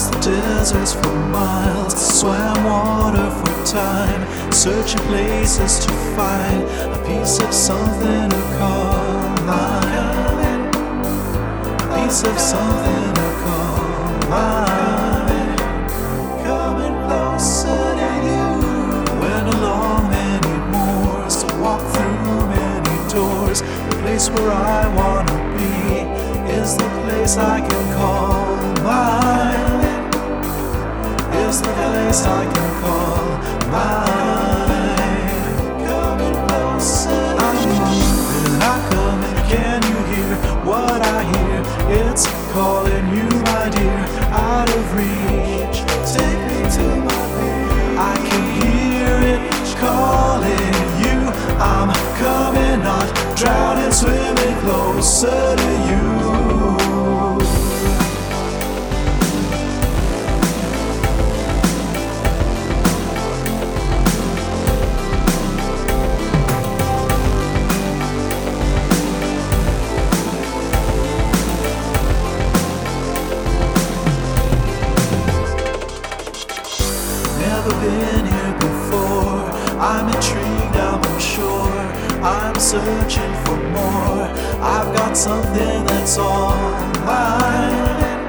Crossed the deserts for miles, swam water for time, searching places to find a piece of something to call mine. A piece of something to call mine. Coming closer to you. Went along many moors to walk through many doors. The place where I wanna be is the place I can call mine. Is the place I can call mine. Coming. Can you hear what I hear? It's calling you, my dear, out of reach. Never been here before. I'm intrigued, I'm unsure. I'm searching for more. I've got something that's all mine.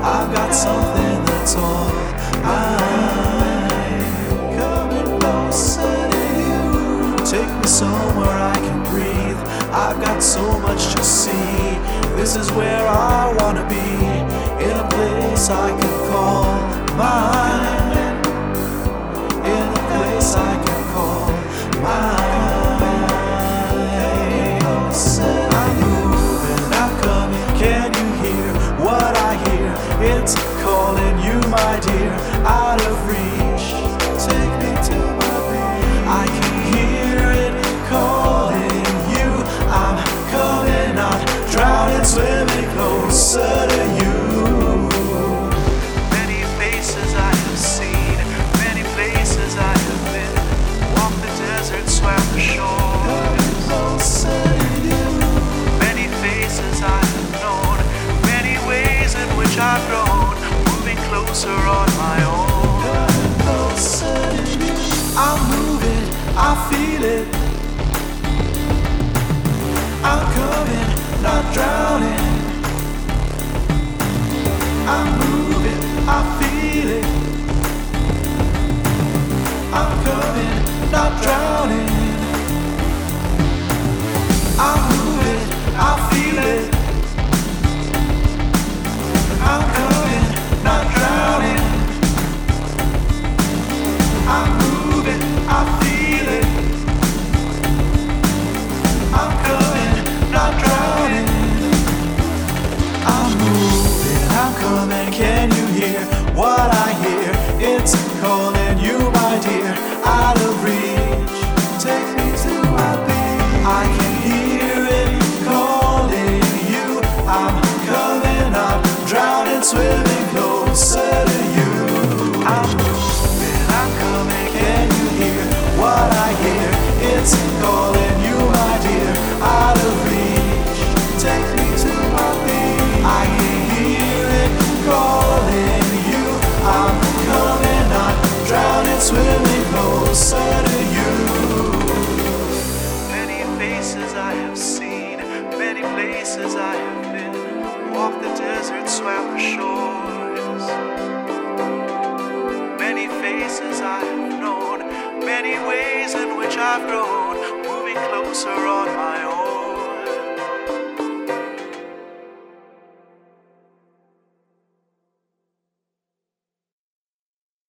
I've got something that's all mine. Coming closer to you. Take me somewhere I can breathe. I've got so much to see. This is where I wanna be. In a place I can It's calling you, my dear, out of reach. I feel it. I'm coming, not drowning. Faces I have known, many ways in which I've grown. Moving closer on my